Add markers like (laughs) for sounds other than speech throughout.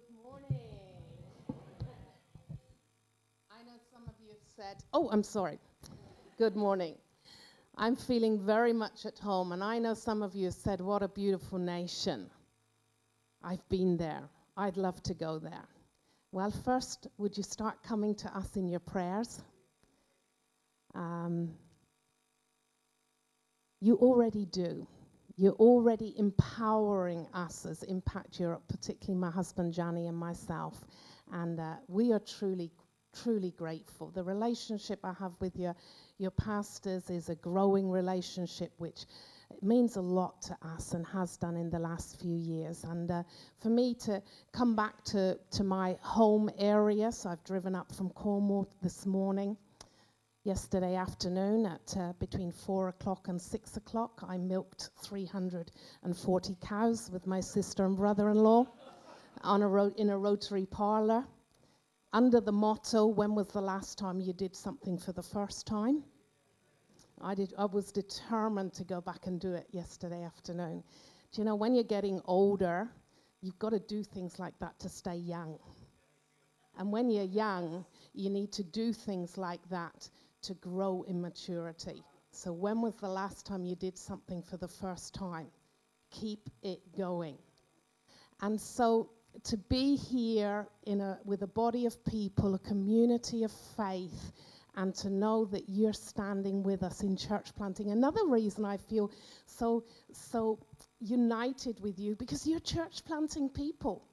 Good morning. I know some of you have said, oh, I'm sorry. Good morning. I'm feeling very much at home, and I know some of you have said, what a beautiful nation. I've been there. I'd love to go there. Well, first, would you start coming to us in your prayers? Um, you already do. You're already empowering us as Impact Europe, particularly my husband Johnny and myself. And uh, we are truly, truly grateful. The relationship I have with your, your pastors is a growing relationship, which means a lot to us and has done in the last few years. And uh, for me to come back to, to my home area, so I've driven up from Cornwall this morning yesterday afternoon at uh, between four o'clock and six o'clock. I milked 340 cows with my sister and brother in law on a ro- in a rotary parlor under the motto when was the last time you did something for the first time? I, did, I was determined to go back and do it yesterday afternoon. Do you know, when you're getting older, you've got to do things like that to stay young. And when you're young, you need to do things like that to grow in maturity. So, when was the last time you did something for the first time? Keep it going. And so, to be here in a, with a body of people, a community of faith, and to know that you're standing with us in church planting. Another reason I feel so so united with you because you're church planting people.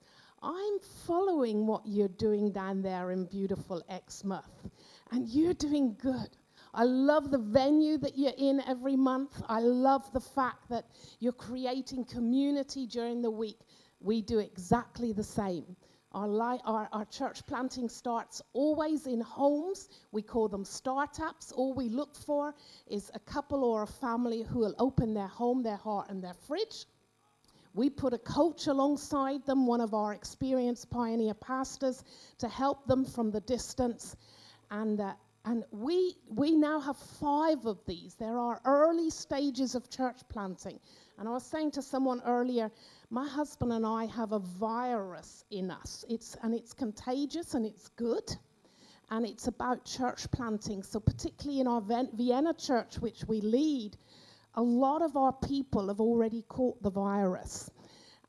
I'm following what you're doing down there in beautiful Exmouth and you're doing good. I love the venue that you're in every month. I love the fact that you're creating community during the week. We do exactly the same. Our, li- our, our, church planting starts always in homes. We call them startups. All we look for is a couple or a family who will open their home, their heart, and their fridge. We put a coach alongside them, one of our experienced pioneer pastors, to help them from the distance and, uh, and we, we now have five of these. There are early stages of church planting. And I was saying to someone earlier, my husband and I have a virus in us. It's, and it's contagious and it's good. And it's about church planting. So, particularly in our Vienna church, which we lead, a lot of our people have already caught the virus.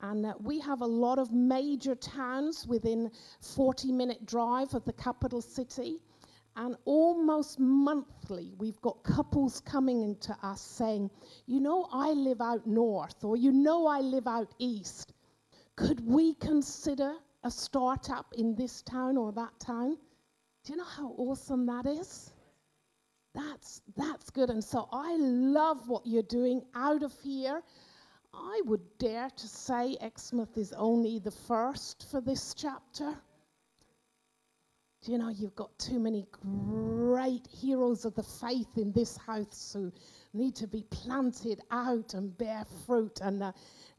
And uh, we have a lot of major towns within 40 minute drive of the capital city. And almost monthly, we've got couples coming into us saying, You know, I live out north, or you know, I live out east. Could we consider a startup in this town or that town? Do you know how awesome that is? That's, that's good. And so I love what you're doing out of here. I would dare to say Exmouth is only the first for this chapter. Do you know you've got too many great heroes of the faith in this house who need to be planted out and bear fruit? And uh,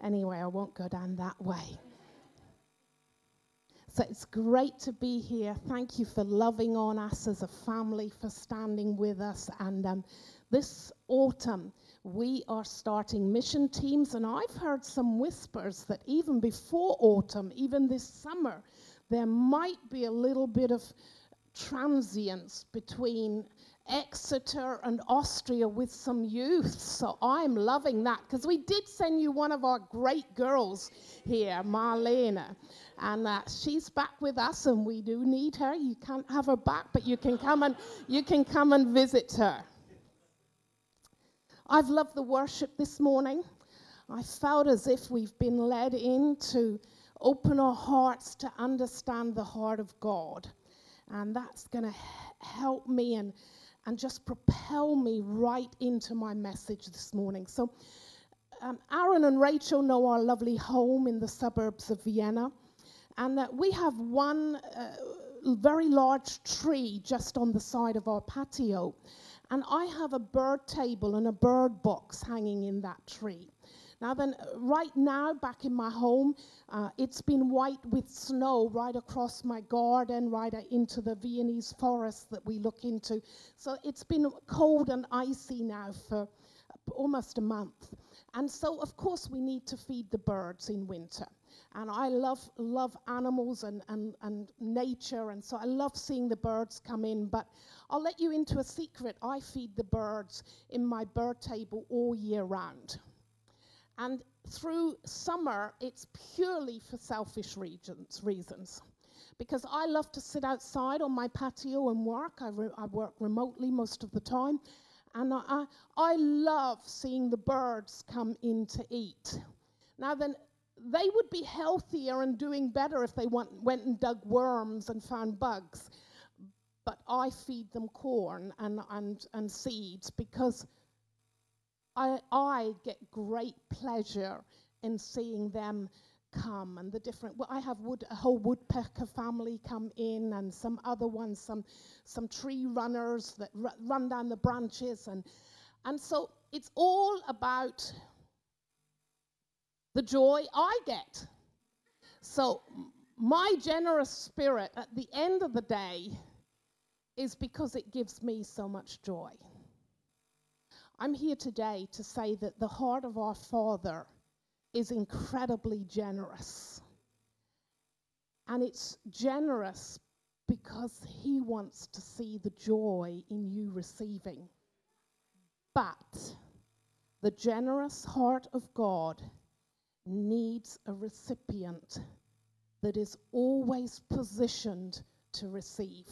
anyway, I won't go down that way. So it's great to be here. Thank you for loving on us as a family, for standing with us. And um, this autumn, we are starting mission teams. And I've heard some whispers that even before autumn, even this summer, there might be a little bit of transience between Exeter and Austria with some youth. So I'm loving that because we did send you one of our great girls here, Marlena. And uh, she's back with us and we do need her. You can't have her back, but you can come and you can come and visit her. I've loved the worship this morning. I felt as if we've been led into open our hearts to understand the heart of God. And that's going to help me and, and just propel me right into my message this morning. So, um, Aaron and Rachel know our lovely home in the suburbs of Vienna. And uh, we have one uh, very large tree just on the side of our patio. And I have a bird table and a bird box hanging in that tree. Now, then, right now, back in my home, uh, it's been white with snow right across my garden, right into the Viennese forest that we look into. So it's been cold and icy now for almost a month. And so, of course, we need to feed the birds in winter. And I love, love animals and, and, and nature, and so I love seeing the birds come in. But I'll let you into a secret. I feed the birds in my bird table all year round. And through summer, it's purely for selfish reasons. reasons. Because I love to sit outside on my patio and work. I, I work remotely most of the time. And I, I love seeing the birds come in to eat. Now, then, they would be healthier and doing better if they went, went and dug worms and found bugs. But I feed them corn and, and, and seeds because I, I get great pleasure in seeing them come and the different well, I have wood, a whole woodpecker family come in and some other ones some some tree runners that r- run down the branches and and so it's all about the joy I get. So my generous spirit at the end of the day is because it gives me so much joy. I'm here today to say that the heart of our Father is incredibly generous. And it's generous because He wants to see the joy in you receiving. But the generous heart of God needs a recipient that is always positioned to receive.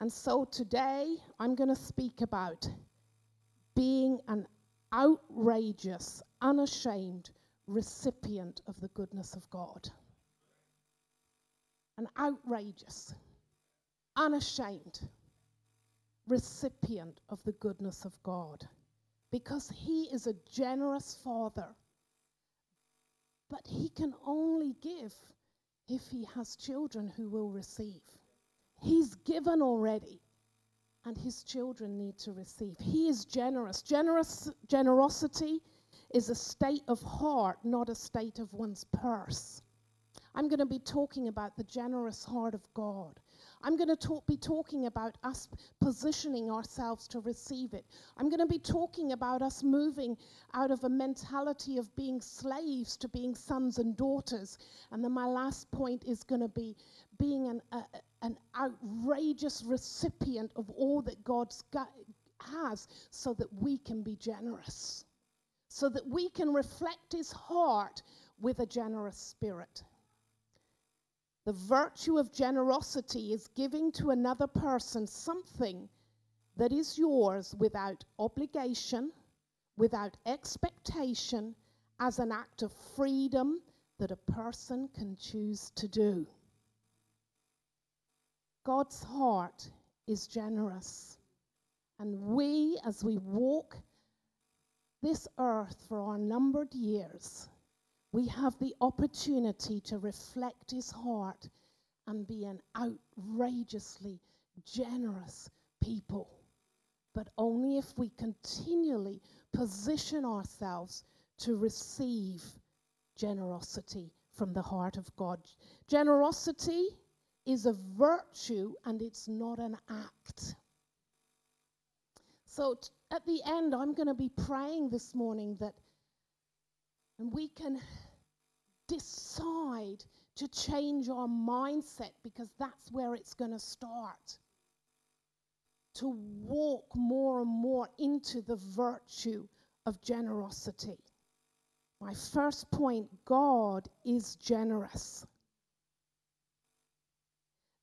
And so today I'm going to speak about being an outrageous, unashamed recipient of the goodness of God. An outrageous, unashamed recipient of the goodness of God. Because He is a generous Father. But He can only give if He has children who will receive. He's given already and his children need to receive. He is generous. Generous generosity is a state of heart, not a state of one's purse. I'm going to be talking about the generous heart of God. I'm going to talk, be talking about us positioning ourselves to receive it. I'm going to be talking about us moving out of a mentality of being slaves to being sons and daughters. And then my last point is going to be being an, uh, an outrageous recipient of all that God has so that we can be generous, so that we can reflect His heart with a generous spirit. The virtue of generosity is giving to another person something that is yours without obligation, without expectation, as an act of freedom that a person can choose to do. God's heart is generous. And we, as we walk this earth for our numbered years, we have the opportunity to reflect his heart and be an outrageously generous people. But only if we continually position ourselves to receive generosity from the heart of God. Generosity is a virtue and it's not an act. So, t- at the end, I'm going to be praying this morning that and we can decide to change our mindset because that's where it's going to start. To walk more and more into the virtue of generosity. My first point God is generous.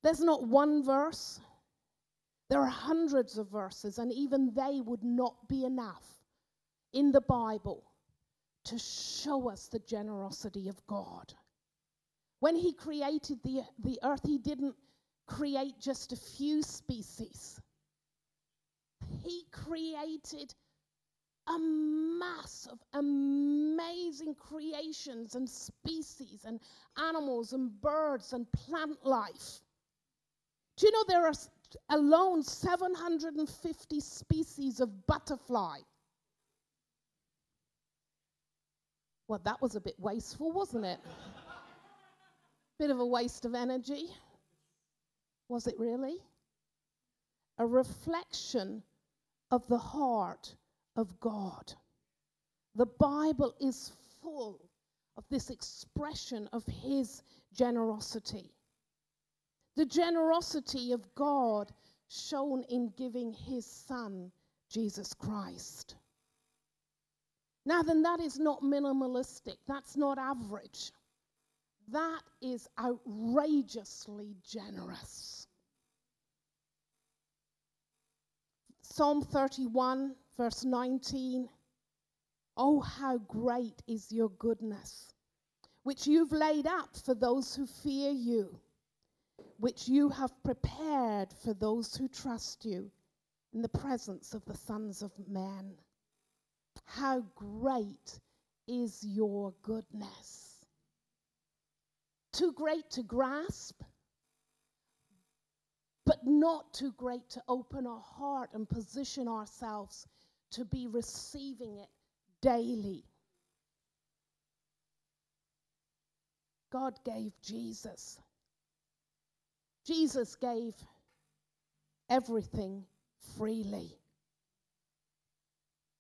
There's not one verse, there are hundreds of verses, and even they would not be enough in the Bible to show us the generosity of God. When He created the, the earth, He didn't create just a few species, He created a mass of amazing creations and species and animals and birds and plant life. Do you know there are alone 750 species of butterfly? Well, that was a bit wasteful, wasn't it? bit of a waste of energy. Was it really? A reflection of the heart of God. The Bible is full of this expression of His generosity. The generosity of God shown in giving His Son, Jesus Christ. Now, then, that is not minimalistic, that's not average. That is outrageously generous. Psalm 31, verse 19. Oh, how great is your goodness, which you've laid up for those who fear you, which you have prepared for those who trust you in the presence of the sons of men. How great is your goodness! Too great to grasp, but not too great to open our heart and position ourselves to be receiving it daily. God gave Jesus. Jesus gave everything freely.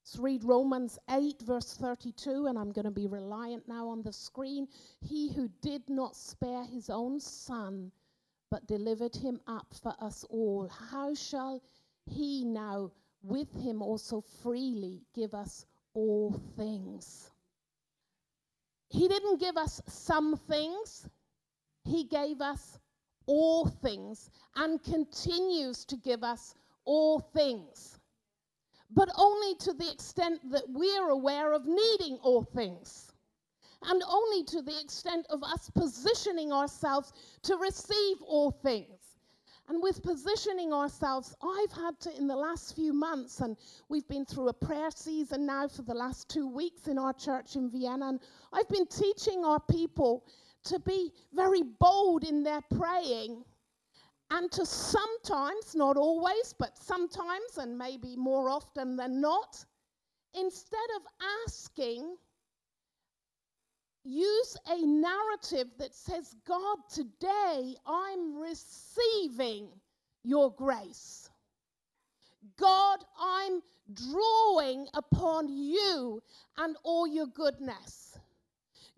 Let's read Romans 8, verse 32, and I'm going to be reliant now on the screen. He who did not spare his own son, but delivered him up for us all, how shall he now with him also freely give us all things? He didn't give us some things, he gave us all things and continues to give us all things but only to the extent that we're aware of needing all things. And only to the extent of us positioning ourselves to receive all things. And with positioning ourselves, I've had to, in the last few months, and we've been through a prayer season now for the last two weeks in our church in Vienna, and I've been teaching our people to be very bold in their praying and to sometimes, not always, but sometimes, and maybe more often than not, instead of asking, use a narrative that says, God, today I'm receiving your grace. God, I'm drawing upon you and all your goodness.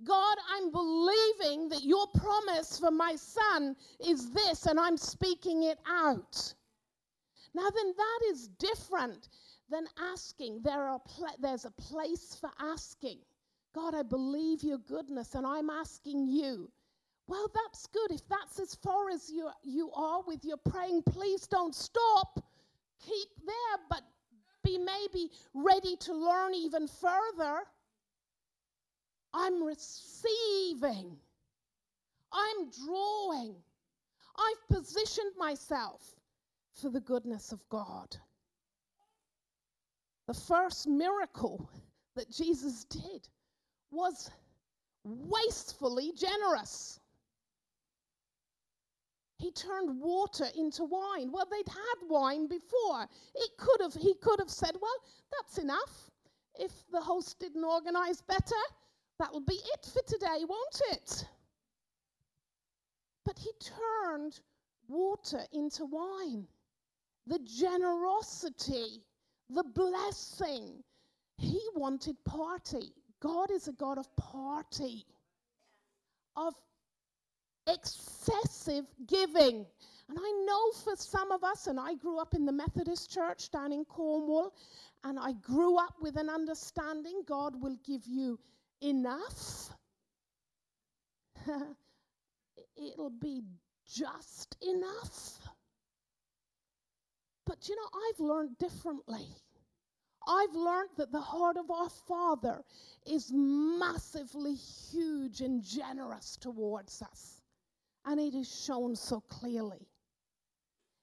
God, I'm believing that your promise for my son is this, and I'm speaking it out. Now, then, that is different than asking. There are pl- there's a place for asking. God, I believe your goodness, and I'm asking you. Well, that's good. If that's as far as you, you are with your praying, please don't stop. Keep there, but be maybe ready to learn even further. I'm receiving. I'm drawing. I've positioned myself for the goodness of God. The first miracle that Jesus did was wastefully generous. He turned water into wine. Well, they'd had wine before. It could have, he could have said, Well, that's enough. If the host didn't organize better, That'll be it for today, won't it? But he turned water into wine. The generosity, the blessing. He wanted party. God is a God of party, of excessive giving. And I know for some of us, and I grew up in the Methodist church down in Cornwall, and I grew up with an understanding God will give you enough. (laughs) It'll be just enough. But you know, I've learned differently. I've learned that the heart of our Father is massively huge and generous towards us. And it is shown so clearly.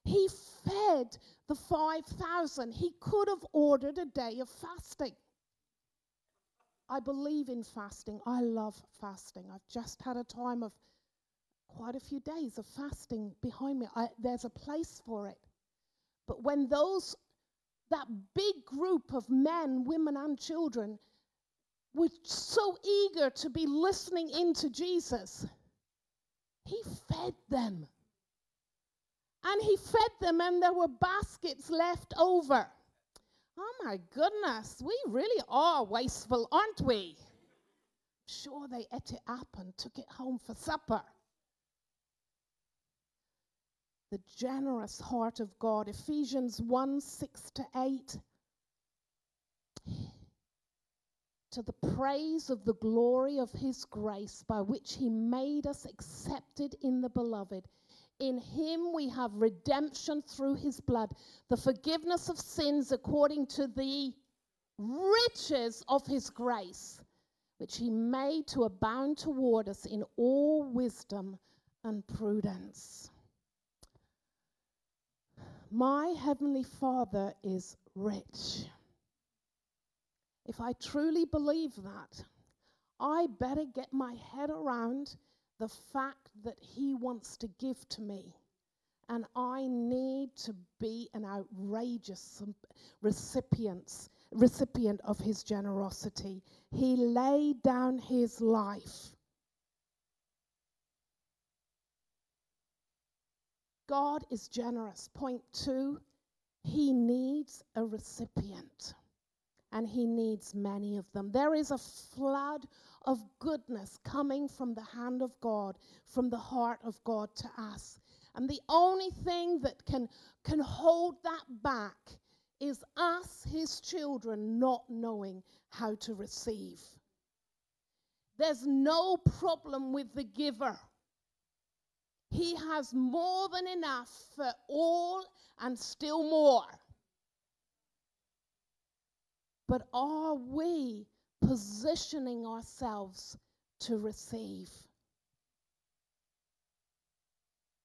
He fed the 5,000. He could have ordered a day of fasting. I believe in fasting. I love fasting. I've just had a time of quite a few days of fasting behind me. I, there's a place for it. But when those, that big group of men, women, and children were so eager to be listening into Jesus, he fed them. And he fed them, and there were baskets left over. My goodness, we really are wasteful, aren't we? Sure, they ate it up and took it home for supper. The generous heart of God, Ephesians 1 6 to 8. (sighs) To the praise of the glory of his grace, by which he made us accepted in the beloved. In him we have redemption through his blood, the forgiveness of sins according to the riches of his grace which he made to abound toward us in all wisdom and prudence. My heavenly Father is rich. If I truly believe that, I better get my head around the fact that he wants to give to me. And I need to be an outrageous recipient recipient of his generosity. He laid down his life. God is generous. Point two, he needs a recipient. And he needs many of them. There is a flood of goodness coming from the hand of God, from the heart of God to us. And the only thing that can, can hold that back is us, his children, not knowing how to receive. There's no problem with the giver. He has more than enough for all and still more. But are we positioning ourselves to receive?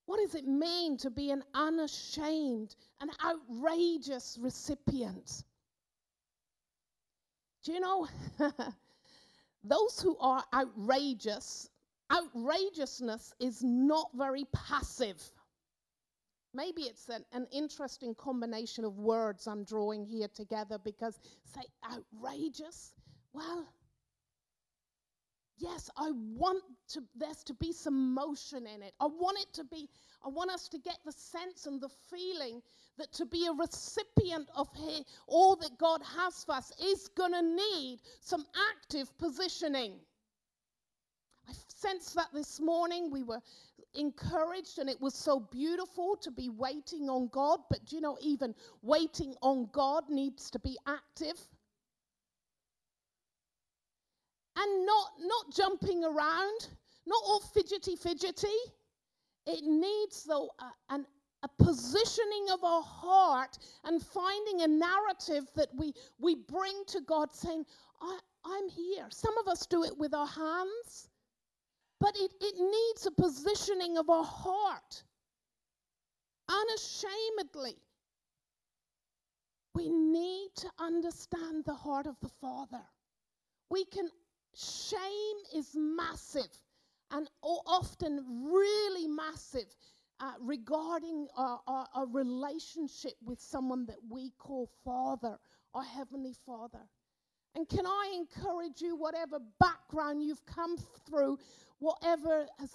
What does it mean to be an unashamed, an outrageous recipient? Do you know, (laughs) those who are outrageous, outrageousness is not very passive. Maybe it's an, an interesting combination of words I'm drawing here together because say outrageous. Well, yes, I want to, there's to be some motion in it. I want it to be, I want us to get the sense and the feeling that to be a recipient of all that God has for us is going to need some active positioning. I sensed that this morning. We were encouraged, and it was so beautiful to be waiting on God. But you know, even waiting on God needs to be active and not not jumping around, not all fidgety fidgety. It needs though a, an, a positioning of our heart and finding a narrative that we we bring to God, saying, I, "I'm here." Some of us do it with our hands, but it, it needs a positioning of our heart, unashamedly. We need to understand the heart of the Father. We can Shame is massive and often really massive uh, regarding our, our, our relationship with someone that we call Father, our Heavenly Father. And can I encourage you, whatever background you've come through, whatever has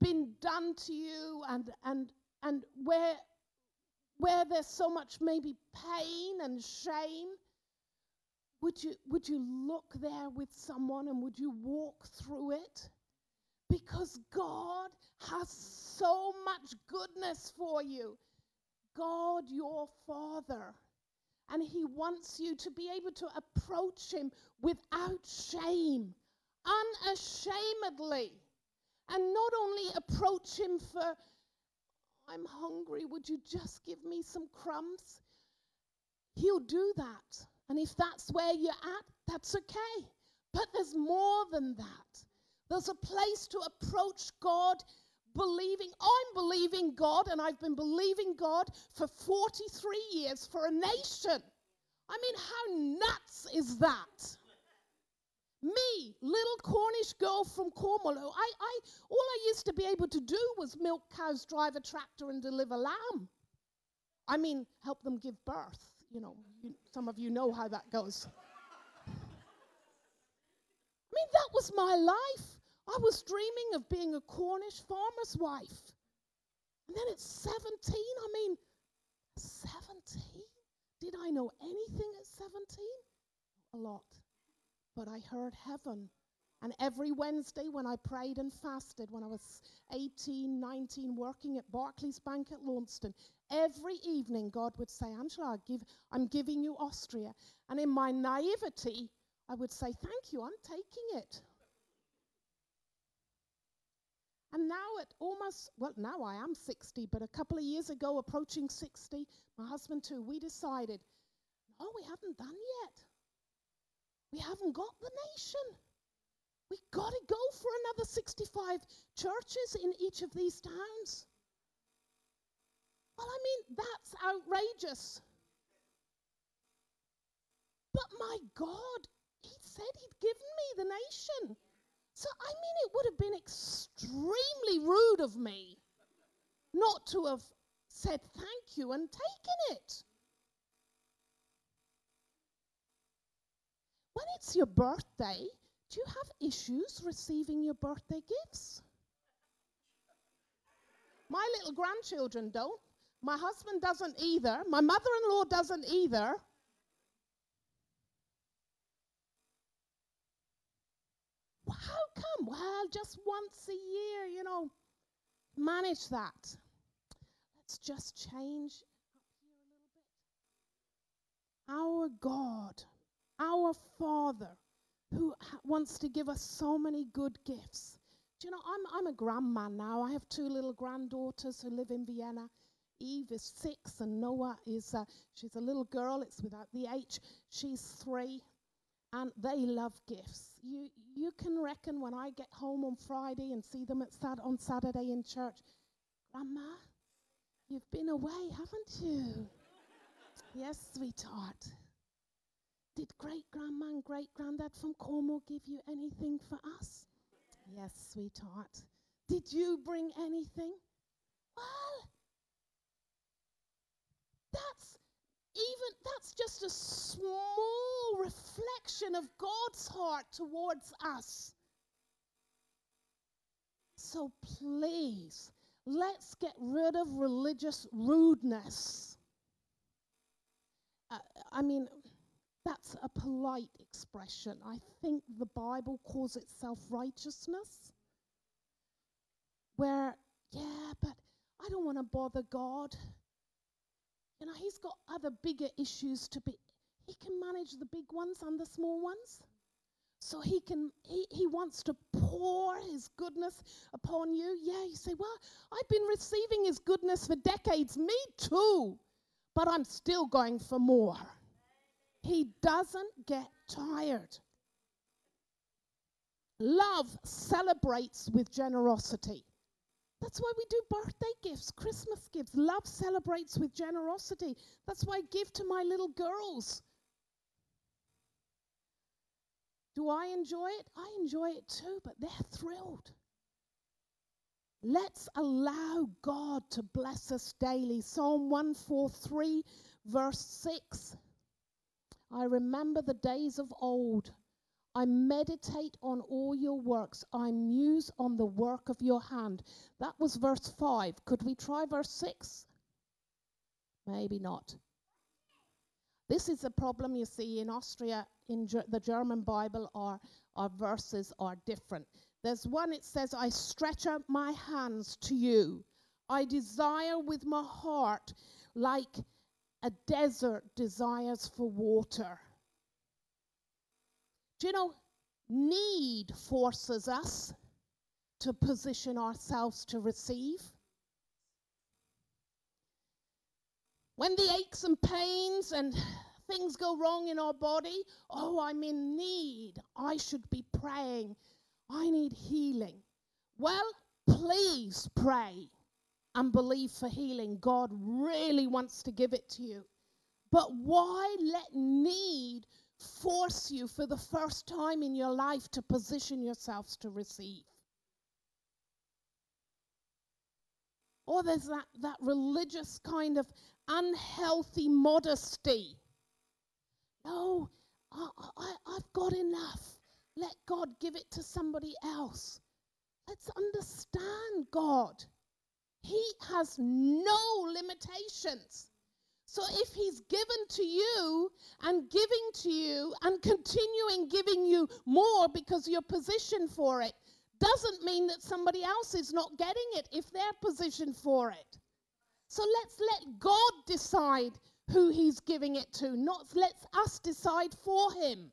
been done to you, and, and, and where, where there's so much maybe pain and shame, would you, would you look there with someone and would you walk through it? Because God has so much goodness for you. God, your Father. And He wants you to be able to approach Him without shame, unashamedly. And not only approach Him for, I'm hungry, would you just give me some crumbs? He'll do that. And if that's where you're at, that's okay. But there's more than that. There's a place to approach God believing. I'm believing God, and I've been believing God for 43 years for a nation. I mean, how nuts is that? Me, little Cornish girl from Cornwall, I, I, all I used to be able to do was milk cows, drive a tractor, and deliver lamb. I mean, help them give birth you know, you, some of you know how that goes. I mean, that was my life. I was dreaming of being a Cornish farmer's wife. And then at 17, I mean, 17? Did I know anything at 17? A lot. But I heard heaven. And every Wednesday when I prayed and fasted, when I was 18, 19, working at Barclays Bank at Launceston, every evening God would say, Angela, give, I'm giving you Austria. And in my naivety, I would say, Thank you, I'm taking it. And now at almost, well, now I am 60, but a couple of years ago, approaching 60, my husband too, we decided, no, we haven't done yet. We haven't got the nation. We got to go for another 65 churches in each of these towns. Well, I mean, that's outrageous. But my God, He said He'd given me the nation. So, I mean, it would have been extremely rude of me not to have said thank you and taken it. When it's your birthday, do you have issues receiving your birthday gifts? My little grandchildren don't. My husband doesn't either. My mother in law doesn't either. How come? Well, just once a year, you know, manage that. Let's just change up here a little bit. Our God, our Father, who wants to give us so many good gifts. Do you know, I'm, I'm a grandma now. I have two little granddaughters who live in Vienna. Eve is six, and Noa is, uh, she's a little girl, it's without the H. She's three and they love gifts. You, you can reckon when I get home on Friday and see them at Sat- on Saturday in church, Grandma, you've been away, haven't you? yes, sweetheart. Did great grandma and great granddad from Cornwall give you anything for us? Yes, sweetheart. Did you bring anything? Well, that's even that's just a small reflection of God's heart towards us. So please, let's get rid of religious rudeness. Uh, I mean, that's a polite expression. I think the Bible calls it self righteousness, where, yeah, but I don't want to bother God. You know, he's got other bigger issues to be. He can manage the big ones and the small ones. So he can he, he wants to pour his goodness upon you. Yeah, you say, Well, I've been receiving his goodness for decades. Me too. But I'm still going for more. He doesn't get tired. Love celebrates with generosity. That's why we do birthday gifts, Christmas gifts. Love celebrates with generosity. That's why I give to my little girls. Do I enjoy it? I enjoy it too, but they're thrilled. Let's allow God to bless us daily. Psalm 143, verse 6. I remember the days of old I meditate on all your works. I muse on the work of your hand. That was verse 5. Could we try verse 6? Maybe not. This is a problem you see in Austria, in Ger- the German Bible, our, our verses are different. There's one, it says, I stretch out my hands to you. I desire with my heart like a desert desires for water. Do you know, need forces us to position ourselves to receive? When the aches and pains and things go wrong in our body, oh, I'm in need. I should be praying. I need healing. Well, please pray and believe for healing. God really wants to give it to you. But why let need force you for the first time in your life to position yourselves to receive. Or there's that, that religious kind of unhealthy modesty. No, I, I, I've got enough. Let God give it to somebody else. Let's understand God. He has no limitations. So if he's given to you and giving to you and continuing giving you more because you're positioned for it, doesn't mean that somebody else is not getting it if they're positioned for it. So let's let God decide who he's giving it to, not let us decide for him.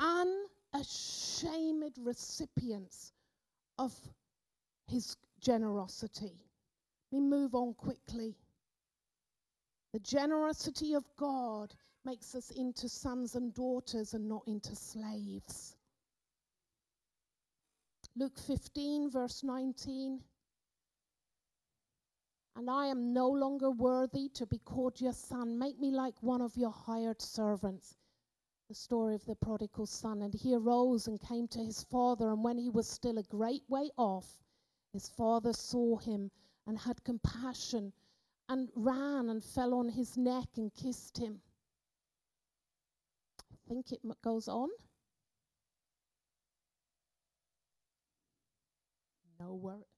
Unashamed recipients of his generosity. We move on quickly. The generosity of God makes us into sons and daughters and not into slaves. Luke 15, verse 19. And I am no longer worthy to be called your son. Make me like one of your hired servants. The story of the prodigal son. And he arose and came to his father. And when he was still a great way off, his father saw him and had compassion and ran and fell on his neck and kissed him. I think it goes on. no worry.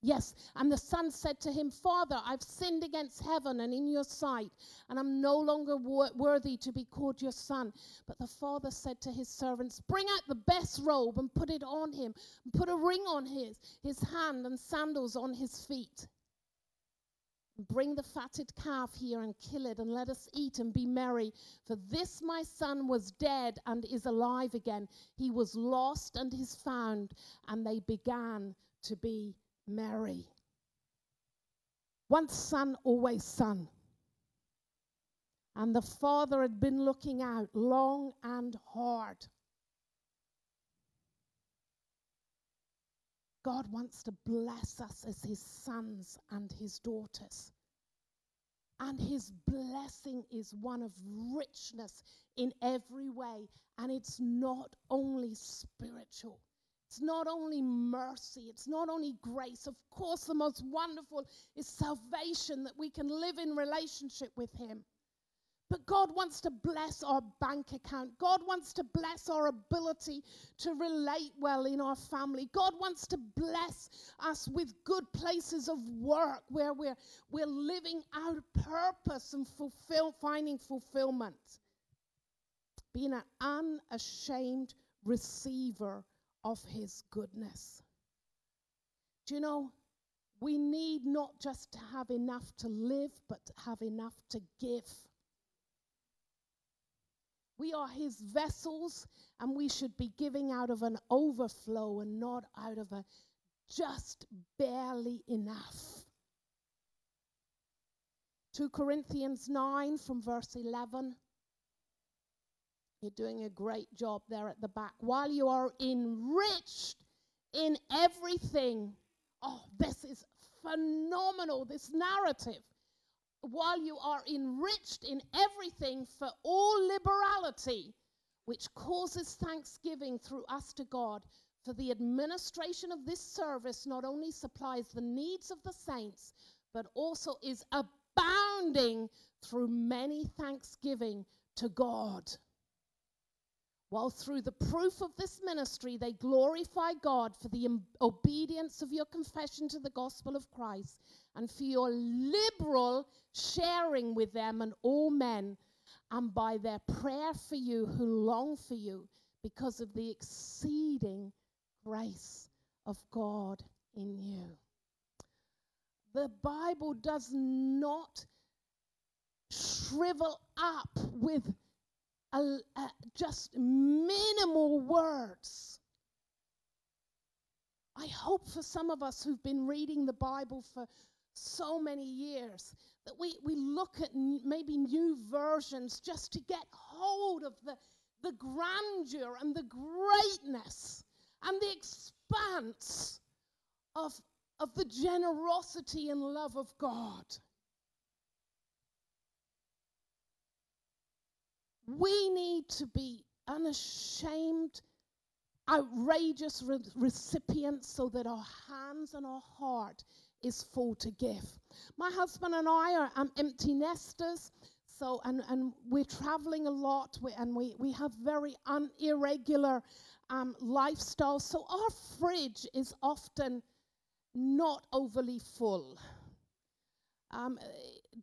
Yes, and the son said to him, Father, I've sinned against heaven and in your sight, and I'm no longer wor- worthy to be called your son. But the father said to his servants, Bring out the best robe and put it on him, and put a ring on his, his hand and sandals on his feet. Bring the fatted calf here and kill it, and let us eat and be merry. For this my son was dead and is alive again. He was lost and is found. And they began to be merry. Once son, always son. And the father had been looking out long and hard. God wants to bless us as his sons and his daughters. And his blessing is one of richness in every way. And it's not only spiritual, it's not only mercy, it's not only grace. Of course, the most wonderful is salvation that we can live in relationship with Him. But God wants to bless our bank account. God wants to bless our ability to relate well in our family. God wants to bless us with good places of work where we're, we're living out purpose and fulfill, finding fulfillment. Being an unashamed receiver of his goodness. Do you know, we need not just to have enough to live, but to have enough to give. We are his vessels, and we should be giving out of an overflow and not out of a just barely enough. 2 Corinthians 9 from verse 11. You're doing a great job there at the back. While you are enriched in everything. Oh, this is phenomenal, this narrative. While you are enriched in everything for all liberality, which causes thanksgiving through us to God. For the administration of this service not only supplies the needs of the saints, but also is abounding through many thanksgiving to God while through the proof of this ministry they glorify God for the Im- obedience of your confession to the gospel of Christ and for your liberal sharing with them and all men, and by their prayer for you who long for you because of the exceeding grace of God in you. The Bible does not shrivel up with a, a, just minimal words. I hope for some of us who've been reading the Bible for so many years that we, we look at n- maybe new versions just to get hold of the, the grandeur and the greatness and the expanse of, of the generosity and love of God. We need to be unashamed, outrageous re- recipients so that our hands and our heart is full to give. My husband and I are um, empty nesters. So, and, and we're traveling a lot, we, and we, we have very un- irregular um, lifestyles. So, our fridge is often not overly full. Um,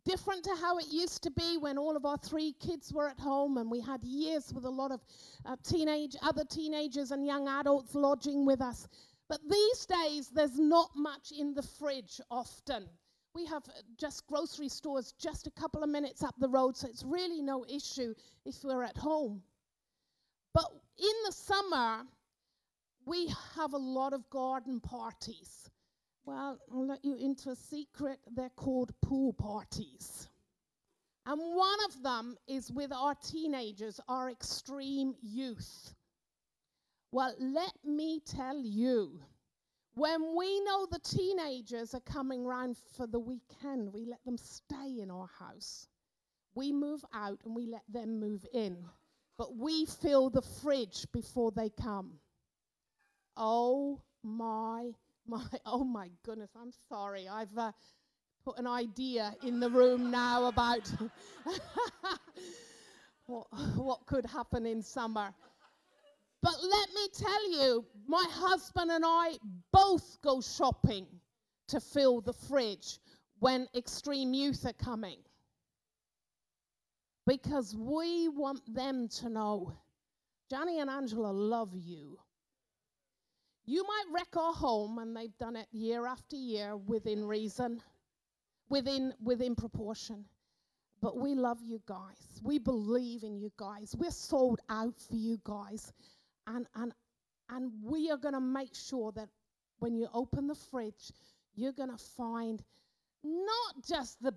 different to how it used to be when all of our three kids were at home and we had years with a lot of uh, teenage, other teenagers and young adults lodging with us. But these days, there's not much in the fridge often. We have uh, just grocery stores just a couple of minutes up the road, so it's really no issue if we're at home. But in the summer, we have a lot of garden parties. Well, I'll let you into a secret. They're called pool parties. And one of them is with our teenagers, our extreme youth. Well, let me tell you, when we know the teenagers are coming round for the weekend, we let them stay in our house. We move out and we let them move in. But we fill the fridge before they come. Oh my my, (laughs) oh my goodness, I'm sorry. I've uh, put an idea in the room now about (laughs) what, what could happen in summer. But let me tell you, my husband and I both go shopping to fill the fridge when extreme youth are coming. Because we want them to know Johnny and Angela love you. You might wreck our home, and they've done it year after year within reason, within, within proportion. But we love you guys. We believe in you guys. We're sold out for you guys. And, and, and we are going to make sure that when you open the fridge, you're going to find not just the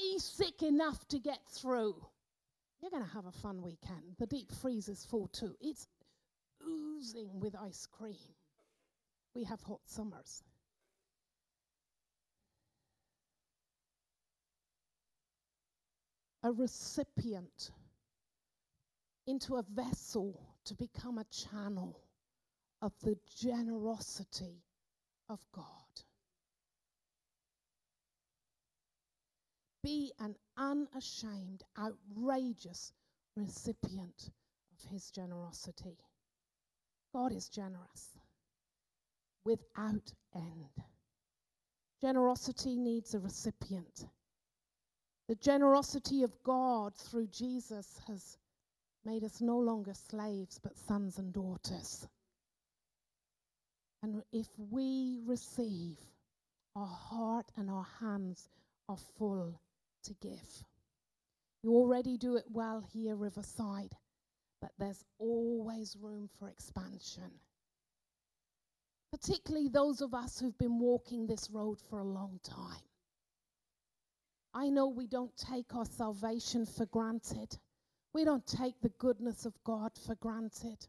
basic enough to get through. You're going to have a fun weekend. The deep freeze is full too. It's oozing with ice cream we have hot summers. A recipient into a vessel to become a channel of the generosity of God. Be an unashamed, outrageous recipient of His generosity. God is generous without end. Generosity needs a recipient. The generosity of God through Jesus has made us no longer slaves, but sons and daughters. And if we receive, our heart and our hands are full to give. You already do it well here, Riverside, but there's always room for expansion particularly those of us who've been walking this road for a long time. I know we don't take our salvation for granted. We don't take the goodness of God for granted.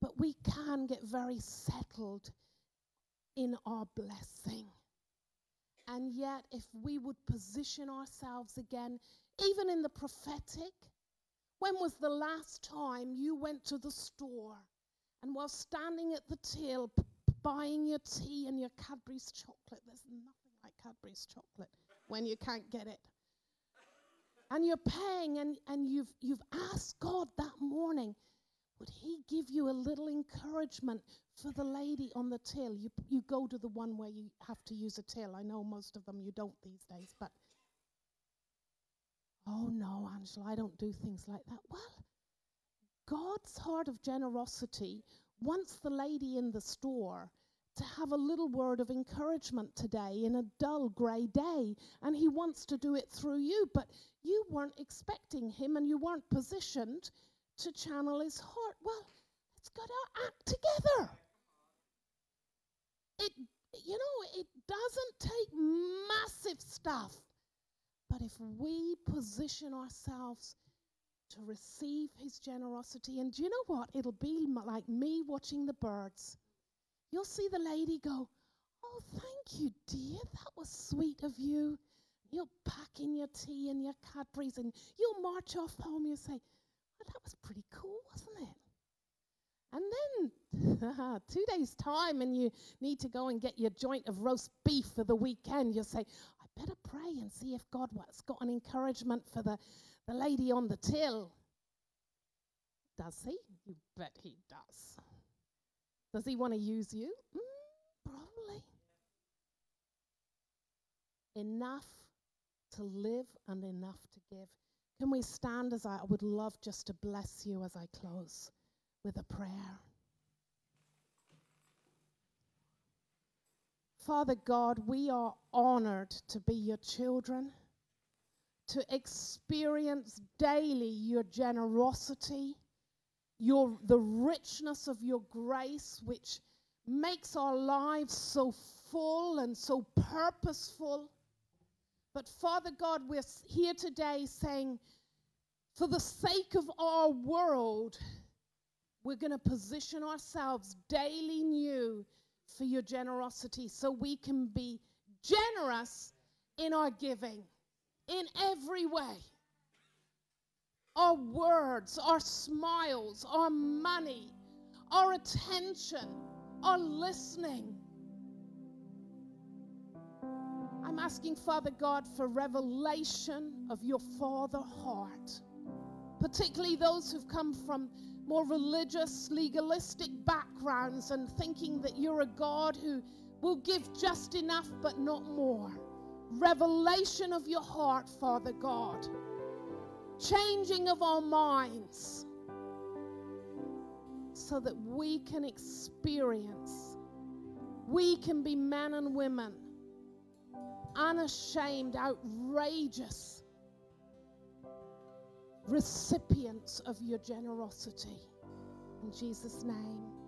But we can get very settled in our blessing. And yet, if we would position ourselves again, even in the prophetic, when was the last time you went to the store and while standing at the till, buying your tea and your Cadbury's chocolate. There's nothing like Cadbury's chocolate when you can't get it. And you're paying and, and you've, you've asked God that morning, would He give you a little encouragement for the lady on the till? You, you go to the one where you have to use a till. I know most of them you don't these days, but oh no, Angela, I don't do things like that. Well, God's heart of generosity wants the lady in the store to have a little word of encouragement today in a dull grey day. And he wants to do it through you, but you weren't expecting him and you weren't positioned to channel his heart. Well, let's got to act together. It, you know, it doesn't take massive stuff. But if we position ourselves to receive his generosity. And do you know what? It'll be like me watching the birds. You'll see the lady go, Oh, thank you, dear. That was sweet of you. You'll pack in your tea and your Cadbury's and you'll march off home. You'll say, Well, that was pretty cool, wasn't it? And then (laughs) two days' time, and you need to go and get your joint of roast beef for the weekend. You'll say, I better pray and see if God has got an encouragement for the the lady on the till. Does he? You bet he does. Does he want to use you? Mm, probably. enough to live and enough to give. Can we stand as I would love just to bless you as I close with a prayer? Father God, we are honored to be your children, to experience daily your generosity, your, the richness of your grace, which makes our lives so full and so purposeful. But Father God, we're here today saying, for the sake of our world, we're going to position ourselves daily new for your generosity so we can be generous in our giving in every way. Our words, our smiles, our money, our attention, our listening. I'm asking, Father God, for revelation of your Father heart, particularly those who've come from more religious, legalistic backgrounds and thinking that you're a God who will give just enough but not more. Revelation of your heart, Father God. Changing of our minds so that we can experience, we can be men and women, unashamed, outrageous recipients of your generosity. In Jesus' name.